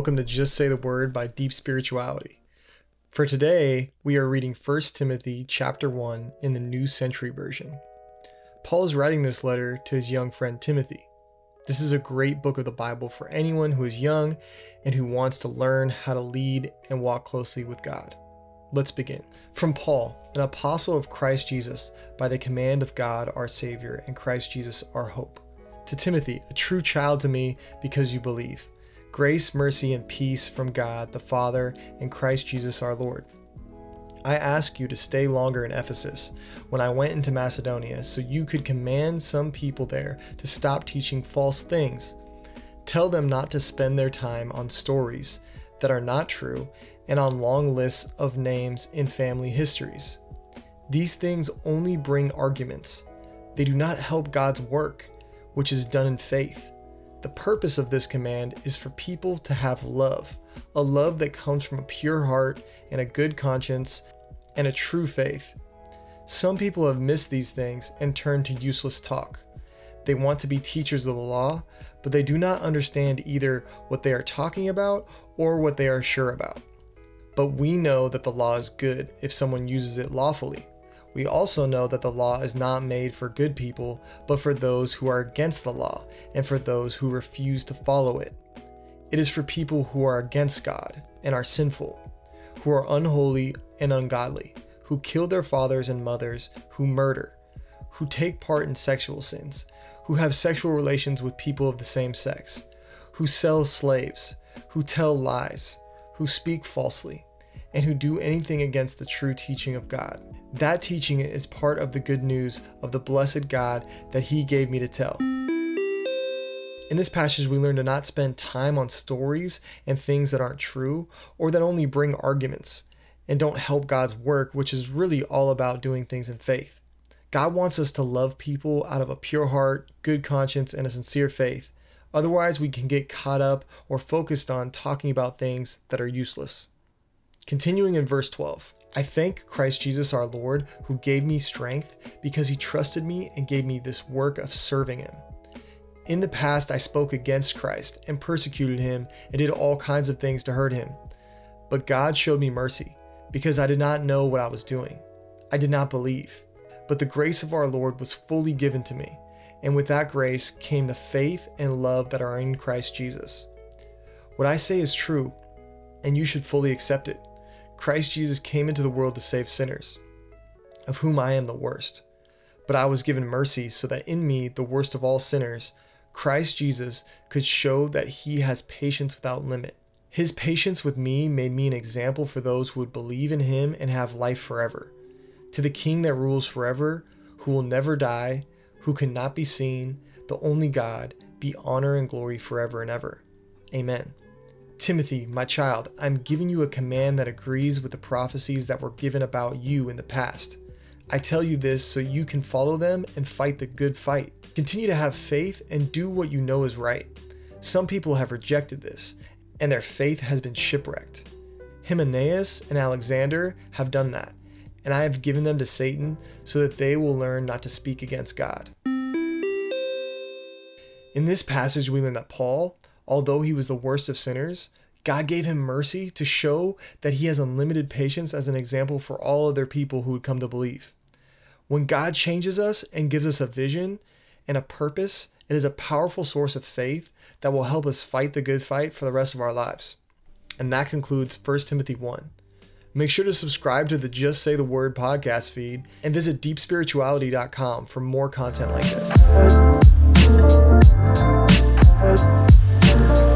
welcome to Just Say the Word by Deep Spirituality. For today, we are reading 1 Timothy chapter 1 in the New Century Version. Paul is writing this letter to his young friend Timothy. This is a great book of the Bible for anyone who is young and who wants to learn how to lead and walk closely with God. Let's begin. From Paul, an apostle of Christ Jesus, by the command of God our Savior and Christ Jesus our hope. To Timothy, a true child to me because you believe. Grace, mercy, and peace from God the Father and Christ Jesus our Lord. I ask you to stay longer in Ephesus when I went into Macedonia so you could command some people there to stop teaching false things. Tell them not to spend their time on stories that are not true and on long lists of names in family histories. These things only bring arguments. They do not help God's work, which is done in faith. The purpose of this command is for people to have love, a love that comes from a pure heart and a good conscience and a true faith. Some people have missed these things and turned to useless talk. They want to be teachers of the law, but they do not understand either what they are talking about or what they are sure about. But we know that the law is good if someone uses it lawfully. We also know that the law is not made for good people, but for those who are against the law and for those who refuse to follow it. It is for people who are against God and are sinful, who are unholy and ungodly, who kill their fathers and mothers, who murder, who take part in sexual sins, who have sexual relations with people of the same sex, who sell slaves, who tell lies, who speak falsely, and who do anything against the true teaching of God. That teaching is part of the good news of the blessed God that He gave me to tell. In this passage, we learn to not spend time on stories and things that aren't true or that only bring arguments and don't help God's work, which is really all about doing things in faith. God wants us to love people out of a pure heart, good conscience, and a sincere faith. Otherwise, we can get caught up or focused on talking about things that are useless. Continuing in verse 12. I thank Christ Jesus our Lord, who gave me strength because he trusted me and gave me this work of serving him. In the past, I spoke against Christ and persecuted him and did all kinds of things to hurt him. But God showed me mercy because I did not know what I was doing. I did not believe. But the grace of our Lord was fully given to me, and with that grace came the faith and love that are in Christ Jesus. What I say is true, and you should fully accept it. Christ Jesus came into the world to save sinners, of whom I am the worst. But I was given mercy so that in me, the worst of all sinners, Christ Jesus could show that he has patience without limit. His patience with me made me an example for those who would believe in him and have life forever. To the King that rules forever, who will never die, who cannot be seen, the only God, be honor and glory forever and ever. Amen. Timothy, my child, I'm giving you a command that agrees with the prophecies that were given about you in the past. I tell you this so you can follow them and fight the good fight. Continue to have faith and do what you know is right. Some people have rejected this, and their faith has been shipwrecked. Hymenaeus and Alexander have done that, and I have given them to Satan so that they will learn not to speak against God. In this passage, we learn that Paul, although he was the worst of sinners, God gave him mercy to show that he has unlimited patience as an example for all other people who would come to believe. When God changes us and gives us a vision and a purpose, it is a powerful source of faith that will help us fight the good fight for the rest of our lives. And that concludes 1 Timothy 1. Make sure to subscribe to the Just Say the Word podcast feed and visit deepspirituality.com for more content like this love.